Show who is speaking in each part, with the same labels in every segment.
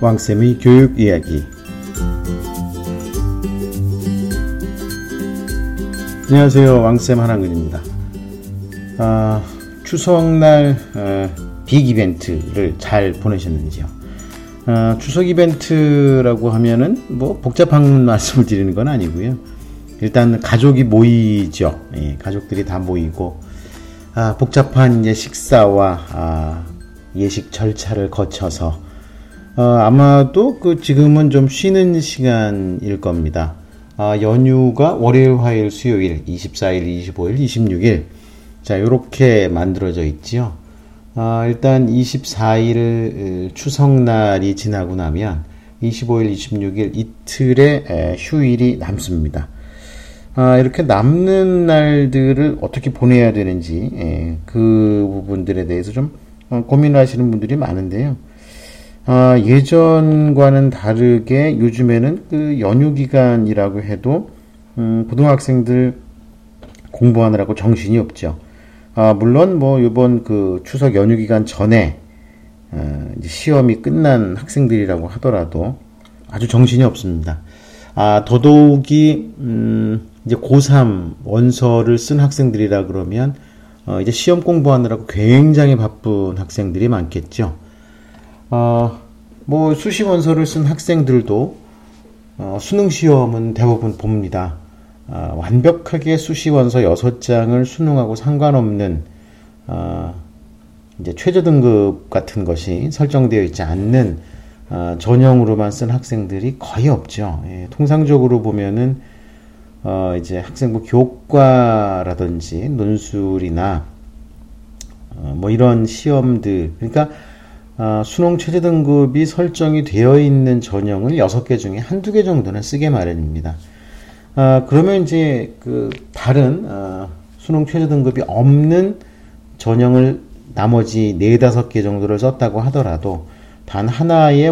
Speaker 1: 왕쌤의 교육 이야기. 안녕하세요. 왕쌤 한한근입니다. 아, 추석날 어, 빅 이벤트를 잘 보내셨는지요? 아, 추석 이벤트라고 하면은 뭐 복잡한 말씀을 드리는 건 아니고요. 일단 가족이 모이죠. 예, 가족들이 다 모이고 아, 복잡한 이제 식사와 아, 예식 절차를 거쳐서 어, 아마도 그 지금은 좀 쉬는 시간일 겁니다. 아, 연휴가 월요일, 화요일, 수요일, 24일, 25일, 26일. 자, 요렇게 만들어져 있지요. 아, 일단 24일 추석날이 지나고 나면 25일, 26일 이틀의 휴일이 남습니다. 아, 이렇게 남는 날들을 어떻게 보내야 되는지 예, 그 부분들에 대해서 좀 어, 고민하시는 분들이 많은데요. 아, 예전과는 다르게 요즘에는 그 연휴 기간이라고 해도 음, 고등학생들 공부하느라고 정신이 없죠. 아, 물론 뭐 이번 그 추석 연휴 기간 전에 어, 시험이 끝난 학생들이라고 하더라도 아주 정신이 없습니다. 아, 더더욱이 음, 이제 고3 원서를 쓴 학생들이라 그러면 어, 이제 시험 공부하느라고 굉장히 바쁜 학생들이 많겠죠. 어, 뭐 수시 원서를 쓴 학생들도 어, 수능 시험은 대부분 봅니다. 어, 완벽하게 수시 원서 6장을 수능하고 상관없는 어, 이제 최저 등급 같은 것이 설정되어 있지 않는 어, 전형으로만 쓴 학생들이 거의 없죠. 예, 통상적으로 보면은 어, 이제 학생부 교과라든지 논술이나 어, 뭐 이런 시험들 그러니까 어, 수능 최저 등급이 설정이 되어 있는 전형을 6개 중에 한두 개 정도는 쓰게 마련입니다. 어, 그러면 이제 그 다른 어, 수능 최저 등급이 없는 전형을 나머지 4, 5개 정도를 썼다고 하더라도 단 하나의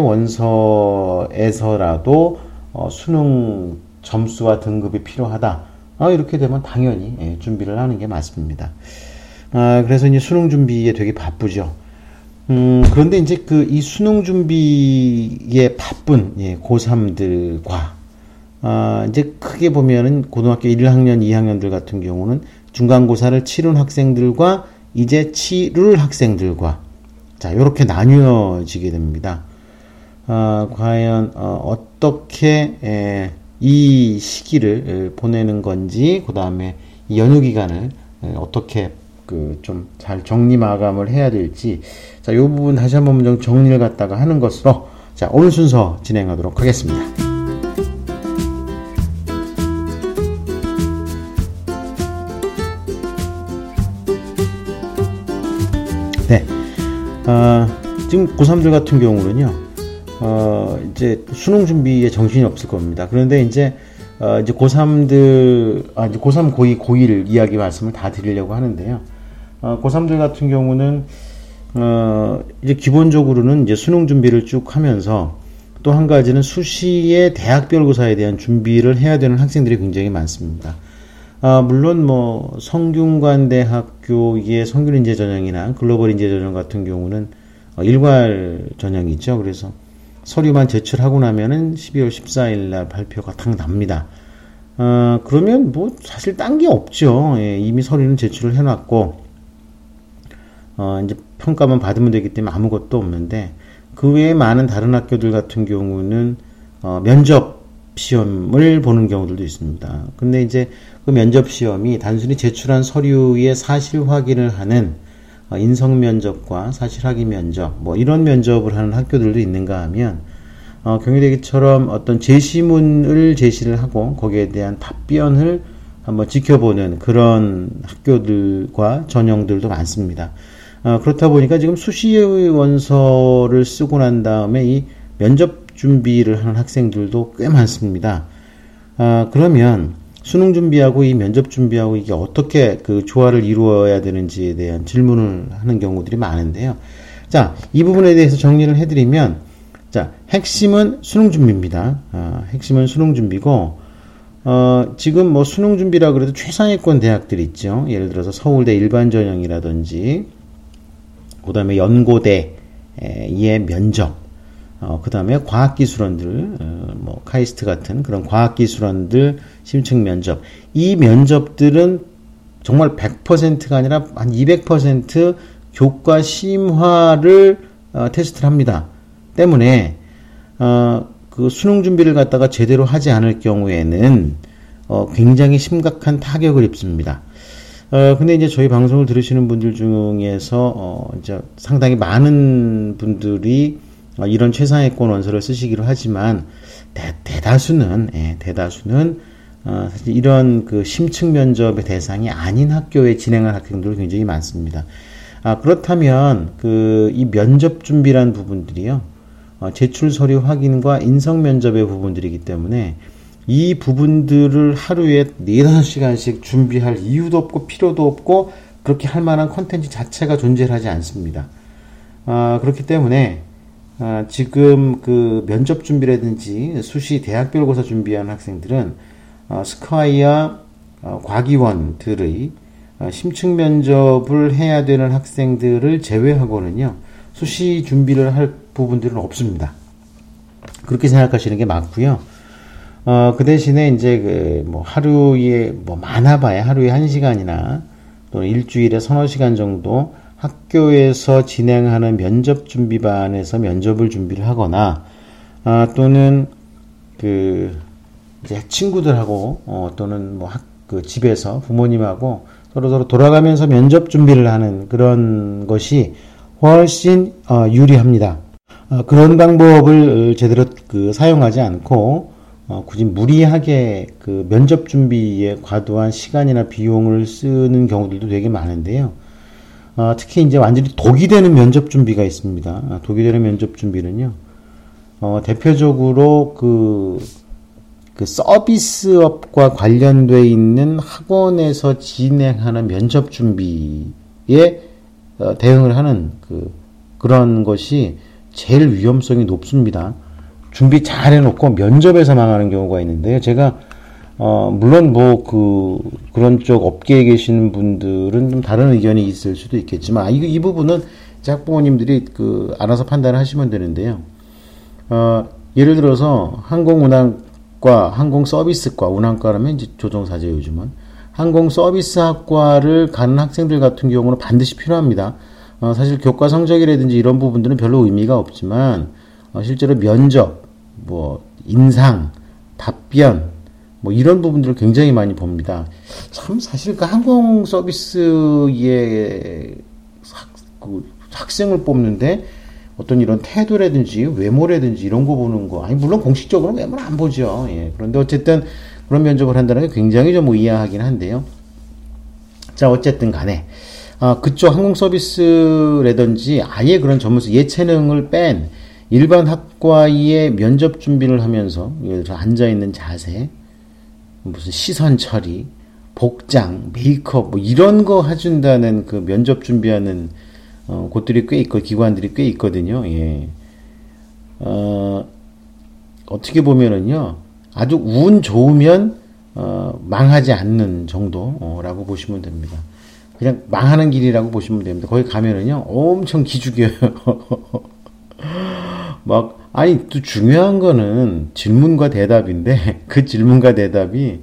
Speaker 1: 원서에서라도 어, 수능 점수와 등급이 필요하다. 아, 이렇게 되면 당연히 예, 준비를 하는 게 맞습니다. 아, 그래서 이제 수능 준비에 되게 바쁘죠. 음, 그런데 이제 그 이 수능 준비에 바쁜 예, 고3들과 아, 이제 크게 보면은 고등학교 1학년, 2학년들 같은 경우는 중간고사를 치른 학생들과 이제 치룰 학생들과 자, 이렇게 나뉘어지게 됩니다. 아, 과연 어, 떻게 에, 이 시기를 보내는 건지 그 다음에 연휴 기간을 어떻게 그 좀 잘 정리 마감을 해야 될지 자, 이 부분 다시 한번 좀 정리를 갖다가 하는 것으로 자, 오늘 순서 진행하도록 하겠습니다. 네. 어, 지금 고3들 같은 경우는요. 어, 이제 수능 준비에 정신이 없을 겁니다. 그런데 이제, 어, 이제 고3들, 아, 이제 고3, 고2, 고1 이야기 말씀을 다 드리려고 하는데요. 어, 고3들 같은 경우는, 어, 이제 기본적으로는 이제 수능 준비를 쭉 하면서 또 한 가지는 수시의 대학별 고사에 대한 준비를 해야 되는 학생들이 굉장히 많습니다. 아, 물론 뭐 성균관대학교의 성균 인재 전형이나 글로벌 인재 전형 같은 경우는 어, 일괄 전형이죠. 그래서 서류만 제출하고 나면은 12월 14일 날 발표가 딱 납니다. 어, 그러면 뭐 사실 딴 게 없죠. 예, 이미 서류는 제출을 해놨고, 어, 이제 평가만 받으면 되기 때문에 아무것도 없는데, 그 외에 많은 다른 학교들 같은 경우는, 어, 면접 시험을 보는 경우들도 있습니다. 근데 이제 그 면접 시험이 단순히 제출한 서류의 사실 확인을 하는 어, 인성 면접과 사실 확인 면접 뭐 이런 면접을 하는 학교들도 있는가 하면 어, 경희대기처럼 어떤 제시문을 제시를 하고 거기에 대한 답변을 한번 지켜보는 그런 학교들과 전형들도 많습니다. 어, 그렇다 보니까 지금 수시 원서를 쓰고 난 다음에 이 면접 준비를 하는 학생들도 꽤 많습니다. 아, 그러면 수능 준비하고 이 면접 준비하고 이게 어떻게 그 조화를 이루어야 되는지에 대한 질문을 하는 경우들이 많은데요. 자, 이 부분에 대해서 정리를 해드리면, 자, 핵심은 수능 준비입니다. 어, 핵심은 수능 준비고, 어, 지금 뭐 수능 준비라 그래도 최상위권 대학들 있죠. 예를 들어서 서울대 일반 전형이라든지, 그 다음에 연고대의 면접, 어, 그 다음에 과학기술원들, 어, 뭐, 카이스트 같은 그런 과학기술원들 심층 면접. 이 면접들은 정말 100%가 아니라 한 200% 교과 심화를 어, 테스트를 합니다. 때문에, 어, 그 수능 준비를 갖다가 제대로 하지 않을 경우에는, 어, 굉장히 심각한 타격을 입습니다. 어, 근데 이제 저희 방송을 들으시는 분들 중에서, 어, 이제 상당히 많은 분들이 어, 이런 최상위권 원서를 쓰시기로 하지만 대, 다수는 예, 대다수는 어, 사실 이런 그 심층 면접의 대상이 아닌 학교에 진행한 학생들이 굉장히 많습니다. 아, 그렇다면 그 이 면접 준비란 부분들이요. 어, 제출 서류 확인과 인성 면접의 부분들이기 때문에 이 부분들을 하루에 4, 5시간씩 준비할 이유도 없고 필요도 없고 그렇게 할 만한 컨텐츠 자체가 존재하지 않습니다. 아, 그렇기 때문에 아, 지금 그 면접 준비라든지 수시 대학별 고사 준비하는 학생들은 어, 스카이아 어, 과기원들의 어, 심층 면접을 해야 되는 학생들을 제외하고는요 수시 준비를 할 부분들은 없습니다. 그렇게 생각하시는 게 맞고요. 어, 그 대신에 이제 그 뭐 하루에 뭐 많아봐야 하루에 한 시간이나 또는 일주일에 서너 시간 정도 학교에서 진행하는 면접 준비반에서 면접을 준비를 하거나 아, 또는 그 이제 친구들하고 어, 또는 뭐 학, 그 집에서 부모님하고 서로 서로 돌아가면서 면접 준비를 하는 그런 것이 훨씬 어, 유리합니다. 어, 그런 방법을 제대로 그 사용하지 않고 어, 굳이 무리하게 그 면접 준비에 과도한 시간이나 비용을 쓰는 경우들도 되게 많은데요. 어, 특히 이제 완전히 독이 되는 면접 준비가 있습니다. 아, 독이 되는 면접 준비는요. 어, 대표적으로 그, 그 서비스업과 관련돼 있는 학원에서 진행하는 면접 준비에 어, 대응을 하는 그 그런 것이 제일 위험성이 높습니다. 준비 잘 해놓고 면접에서 망하는 경우가 있는데요. 제가 어, 물론 뭐, 그, 그런 쪽 업계에 계시는 분들은 좀 다른 의견이 있을 수도 있겠지만, 이, 이 부분은 학부모님들이 그, 알아서 판단을 하시면 되는데요. 어, 예를 들어서 항공운항과 항공서비스과, 운항과라면 이제 조종사죠, 요즘은. 항공서비스학과를 가는 학생들 같은 경우는 반드시 필요합니다. 어, 사실 교과 성적이라든지 이런 부분들은 별로 의미가 없지만, 어, 실제로 면접, 뭐, 인상, 답변, 뭐 이런 부분들을 굉장히 많이 봅니다. 참 사실 그 항공 서비스의 학, 그 학생을 뽑는데 어떤 이런 태도라든지 외모라든지 이런 거 보는 거 아니 물론 공식적으로는 외모는 안 보죠. 예. 그런데 어쨌든 그런 면접을 한다는 게 굉장히 좀 의아하긴 한데요. 자 어쨌든 간에 아, 그쪽 항공 서비스라든지 아예 그런 전문성 예체능을 뺀 일반 학과의 면접 준비를 하면서 앉아 있는 자세 무슨 시선 처리, 복장, 메이크업 뭐 이런 거 해준다는 그 면접 준비하는 어, 곳들이 꽤 있고 기관들이 꽤 있거든요. 예. 어, 어떻게 보면은요 아주 운 좋으면 어, 망하지 않는 정도라고 보시면 됩니다. 그냥 망하는 길이라고 보시면 됩니다. 거기 가면은요 엄청 기죽여요. 막 아니 또 중요한 거는 질문과 대답인데 그 질문과 대답이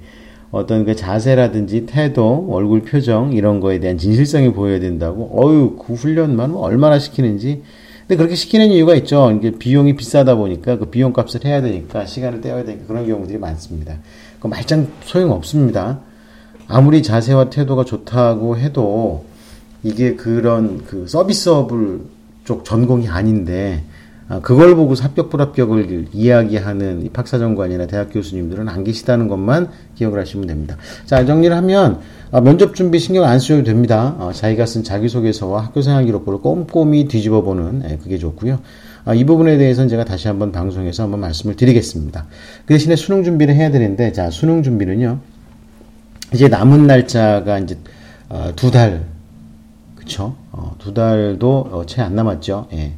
Speaker 1: 어떤 그 자세라든지 태도, 얼굴 표정 이런 거에 대한 진실성이 보여야 된다고. 어유 그 훈련만 얼마나 시키는지. 근데 그렇게 시키는 이유가 있죠. 이게 비용이 비싸다 보니까 그 비용 값을 해야 되니까 시간을 떼어야 되니까 그런 경우들이 많습니다. 그 말짱 소용 없습니다. 아무리 자세와 태도가 좋다고 해도 이게 그런 그 서비스업을 쪽 전공이 아닌데 아, 그걸 보고 합격 불합격을 이야기하는 박사정관이나 대학 교수님들은 안 계시다는 것만 기억을 하시면 됩니다. 자 정리를 하면 아, 면접 준비 신경 안 쓰셔도 됩니다. 어, 자기가 쓴 자기소개서와 학교생활 기록부를 꼼꼼히 뒤집어 보는 예, 그게 좋고요. 아, 이 부분에 대해서는 제가 다시 한번 방송에서 한번 말씀을 드리겠습니다. 그 대신에 수능 준비를 해야 되는데 자 수능 준비는요. 이제 남은 날짜가 이제 어, 두 달, 그쵸? 어, 두 달도 어, 채안 남았죠. 예.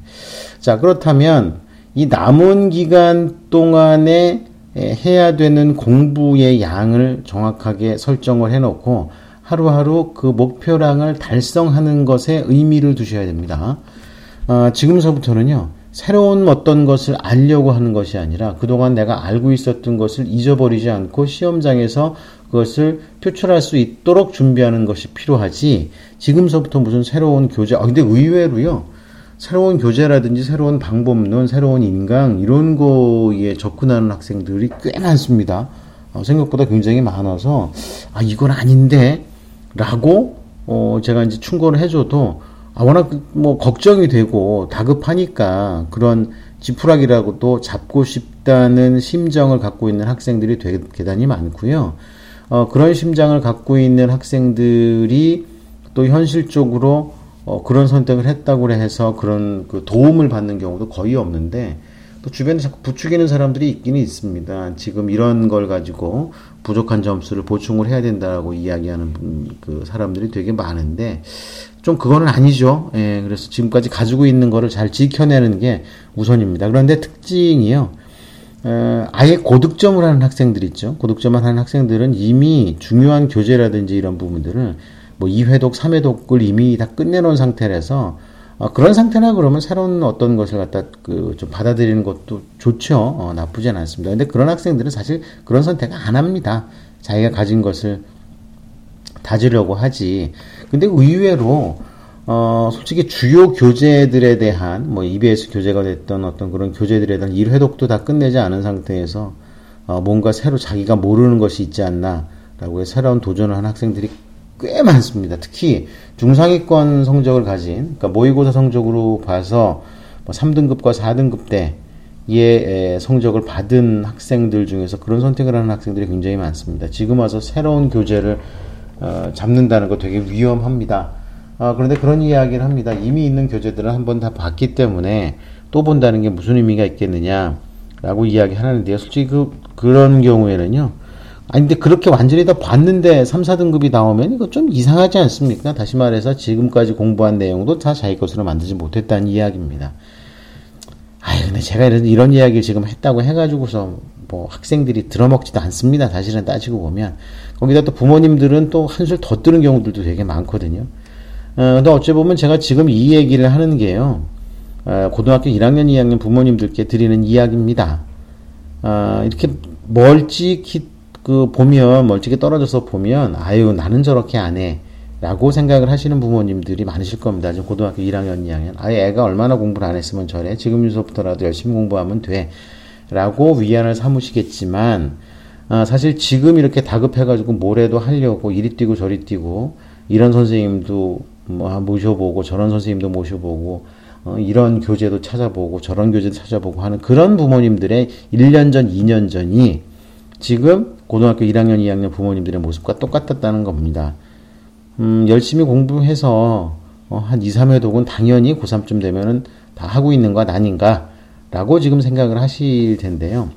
Speaker 1: 자, 그렇다면 이 남은 기간 동안에 해야 되는 공부의 양을 정확하게 설정을 해놓고 하루하루 그 목표량을 달성하는 것에 의미를 두셔야 됩니다. 어, 지금서부터는요, 새로운 어떤 것을 알려고 하는 것이 아니라 그동안 내가 알고 있었던 것을 잊어버리지 않고 시험장에서 그것을 표출할 수 있도록 준비하는 것이 필요하지 지금서부터 무슨 새로운 교재 아 근데 의외로요. 새로운 교재라든지 새로운 방법론 새로운 인강 이런 거에 접근하는 학생들이 꽤 많습니다. 어, 생각보다 굉장히 많아서 아 이건 아닌데? 라고 어 제가 이제 충고를 해줘도 아, 워낙 뭐 걱정이 되고 다급하니까 그런 지푸라기라고도 잡고 싶다는 심정을 갖고 있는 학생들이 되게 대단히 많고요. 어, 그런 심장을 갖고 있는 학생들이 또 현실적으로 어, 그런 선택을 했다고 해서 그런 그 도움을 받는 경우도 거의 없는데 또 주변에 자꾸 부추기는 사람들이 있기는 있습니다. 지금 이런 걸 가지고 부족한 점수를 보충을 해야 된다고 이야기하는 분, 그 사람들이 되게 많은데 좀 그거는 아니죠. 예, 그래서 지금까지 가지고 있는 거를 잘 지켜내는 게 우선입니다. 그런데 특징이요. 어, 아예 고득점을 하는 학생들 있죠. 고득점을 하는 학생들은 이미 중요한 교재라든지 이런 부분들을 뭐 2회독, 3회독을 이미 다 끝내놓은 상태라서 어, 그런 상태나 그러면 새로운 어떤 것을 갖다 그 좀 받아들이는 것도 좋죠. 어, 나쁘진 않습니다. 근데 그런 학생들은 사실 그런 선택 안 합니다. 자기가 가진 것을 다지려고 하지. 근데 의외로 어, 솔직히 주요 교재들에 대한, 뭐, EBS 교재가 됐던 어떤 그런 교재들에 대한 1회독도 다 끝내지 않은 상태에서, 어, 뭔가 새로 자기가 모르는 것이 있지 않나, 라고 해서 새로운 도전을 한 학생들이 꽤 많습니다. 특히 중상위권 성적을 가진, 그러니까 모의고사 성적으로 봐서 뭐 3등급과 4등급 때의 성적을 받은 학생들 중에서 그런 선택을 하는 학생들이 굉장히 많습니다. 지금 와서 새로운 교재를 어, 잡는다는 거 되게 위험합니다. 어, 그런데 그런 이야기를 합니다. 이미 있는 교재들은 한 번 다 봤기 때문에 또 본다는 게 무슨 의미가 있겠느냐라고 이야기하는데요. 솔직히 그, 그런 경우에는요. 아니, 근데 그렇게 완전히 다 봤는데 3, 4등급이 나오면 이거 좀 이상하지 않습니까? 다시 말해서 지금까지 공부한 내용도 다 자기 것으로 만들지 못했다는 이야기입니다. 아유, 근데 제가 이런, 이런 이야기를 지금 했다고 해가지고서 뭐 학생들이 들어먹지도 않습니다. 사실은 따지고 보면. 거기다 또 부모님들은 또 한술 더 뜨는 경우들도 되게 많거든요. 어, 근데 어찌 보면 제가 지금 이 얘기를 하는 게요. 어, 고등학교 1학년, 2학년 부모님들께 드리는 이야기입니다. 어, 이렇게 멀찍이 그 보면 멀찍이 떨어져서 보면 아유 나는 저렇게 안 해. 라고 생각을 하시는 부모님들이 많으실 겁니다. 지금 고등학교 1학년, 2학년. 아예 애가 얼마나 공부를 안 했으면 저래. 지금부터라도 열심히 공부하면 돼. 라고 위안을 삼으시겠지만, 아, 사실 지금 이렇게 다급해가지고 뭐래도 하려고 이리 뛰고 저리 뛰고, 이런 선생님도 뭐 모셔보고, 저런 선생님도 모셔보고, 어, 이런 교재도 찾아보고, 저런 교재도 찾아보고 하는 그런 부모님들의 1년 전, 2년 전이 지금 고등학교 1학년, 2학년 부모님들의 모습과 똑같았다는 겁니다. 음, 열심히 공부해서 어, 한 2, 3회 독은 당연히 고3쯤 되면은 다 하고 있는 것 아닌가 라고 지금 생각을 하실 텐데요.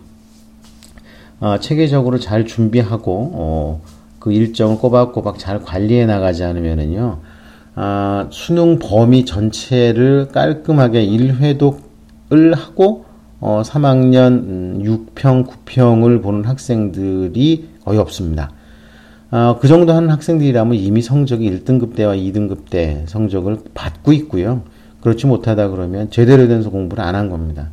Speaker 1: 어, 체계적으로 잘 준비하고 어, 그 일정을 꼬박꼬박 잘 관리해 나가지 않으면은요. 아, 수능 범위 전체를 깔끔하게 1회독을 하고 어, 3학년 6평, 9평을 보는 학생들이 거의 없습니다. 어, 그 정도 하는 학생들이라면 이미 성적이 1등급 때와 2등급 때 성적을 받고 있고요. 그렇지 못하다 그러면 제대로 된 공부를 안 한 겁니다.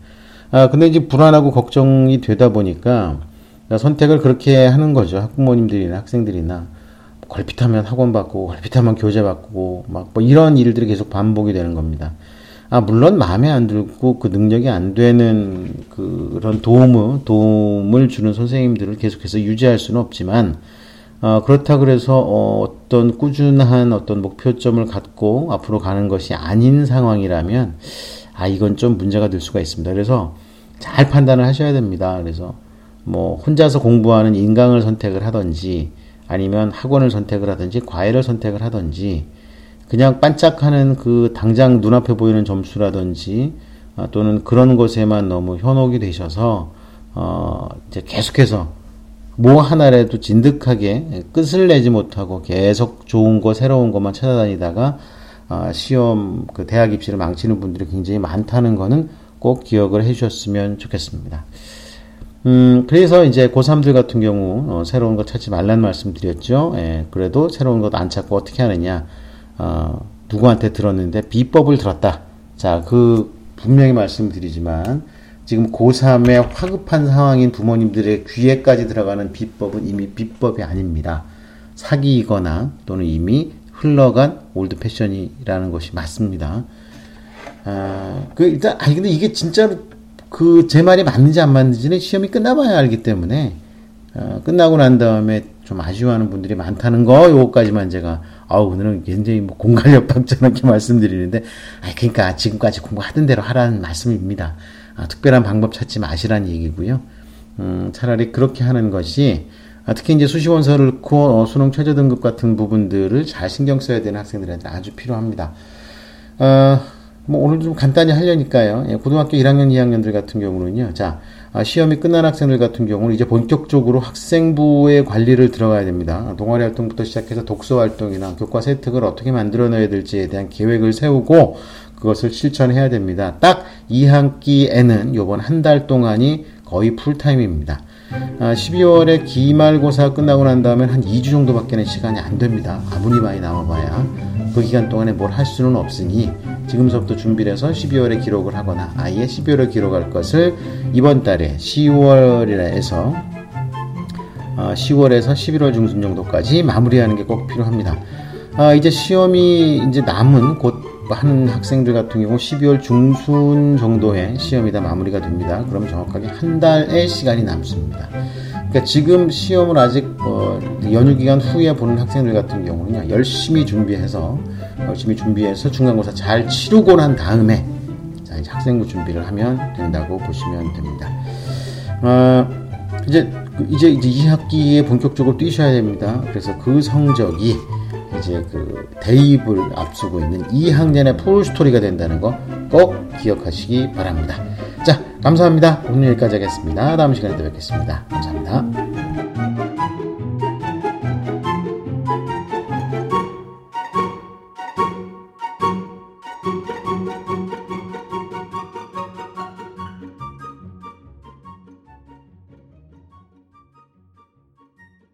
Speaker 1: 아, 근데 이제 불안하고 걱정이 되다 보니까 선택을 그렇게 하는 거죠. 학부모님들이나 학생들이나. 걸핏하면 학원 받고, 걸핏하면 교재 받고, 막 뭐 이런 일들이 계속 반복이 되는 겁니다. 아, 물론 마음에 안 들고 그 능력이 안 되는 그런 도움을, 도움을 주는 선생님들을 계속해서 유지할 수는 없지만, 어, 그렇다 그래서 어, 어떤 꾸준한 어떤 목표점을 갖고 앞으로 가는 것이 아닌 상황이라면, 아, 이건 좀 문제가 될 수가 있습니다. 그래서 잘 판단을 하셔야 됩니다. 그래서 뭐 혼자서 공부하는 인강을 선택을 하든지 아니면 학원을 선택을 하든지 과외를 선택을 하든지 그냥 반짝하는 그 당장 눈앞에 보이는 점수라든지 어, 또는 그런 것에만 너무 현혹이 되셔서 어 이제 계속해서 뭐 하나라도 진득하게 끝을 내지 못하고 계속 좋은 거 새로운 것만 찾아다니다가 어 시험 그 대학 입시를 망치는 분들이 굉장히 많다는 거는 꼭 기억을 해 주셨으면 좋겠습니다. 음, 그래서 이제 고3들 같은 경우, 어, 새로운 거 찾지 말라는 말씀 드렸죠. 예, 그래도 새로운 것 안 찾고 어떻게 하느냐. 어, 누구한테 들었는데 비법을 들었다. 자, 그 분명히 말씀드리지만 지금 고3의 화급한 상황인 부모님들의 귀에까지 들어가는 비법은 이미 비법이 아닙니다. 사기이거나 또는 이미 흘러간 old fashion이라는 것이 맞습니다. 아, 그 일단 아니 근데 이게 진짜로 그 제 말이 맞는지 안 맞는지는 시험이 끝나봐야 알기 때문에 어, 끝나고 난 다음에 좀 아쉬워하는 분들이 많다는 거 요거까지만 제가 아우 오늘은 굉장히 뭐 공갈협박처럼 이렇게 말씀드리는데 아 그러니까 지금까지 공부하던 대로 하라는 말씀입니다. 아, 특별한 방법 찾지 마시라는 얘기고요. 음, 차라리 그렇게 하는 것이 아, 특히 이제 수시원서를 넣고 어, 수능 최저 등급 같은 부분들을 잘 신경 써야 되는 학생들한테 아주 필요합니다. 어, 뭐 오늘 좀 간단히 하려니까요. 예, 고등학교 1학년, 2학년들 같은 경우는요. 자, 아, 시험이 끝난 학생들 같은 경우는 이제 본격적으로 학생부의 관리를 들어가야 됩니다. 동아리 활동부터 시작해서 독서 활동이나 교과 세특을 어떻게 만들어내야 될지에 대한 계획을 세우고 그것을 실천해야 됩니다. 딱 2학기에는 요번 한 달 동안이 거의 풀타임입니다. 아, 12월에 기말고사 끝나고 난 다음에 한 2주 정도밖에는 시간이 안 됩니다. 아무리 많이 남아봐야 그 기간 동안에 뭘 할 수는 없으니 지금서부터 준비를 해서 12월에 기록을 하거나 아예 12월에 기록할 것을 이번 달에 10월에서 10월에서 11월 중순 정도까지 마무리하는 게 꼭 필요합니다. 아, 이제 시험이 이제 남은 곧 하는 학생들 같은 경우 12월 중순 정도에 시험이 다 마무리가 됩니다. 그럼 정확하게 한 달의 시간이 남습니다. 그러니까 지금 시험을 아직 어, 연휴 기간 후에 보는 학생들 같은 경우는요 열심히 준비해서 열심히 준비해서 중간고사 잘 치르고 난 다음에 자, 이제 학생부 준비를 하면 된다고 보시면 됩니다. 어, 이제 이제 이제 2학기에 본격적으로 뛰셔야 됩니다. 그래서 그 성적이 이제 그 대입을 앞두고 있는 2학년의 풀스토리가 된다는 거 꼭 기억하시기 바랍니다. 자, 감사합니다. 오늘 여기까지 하겠습니다. 다음 시간에 또 뵙겠습니다. 감사합니다.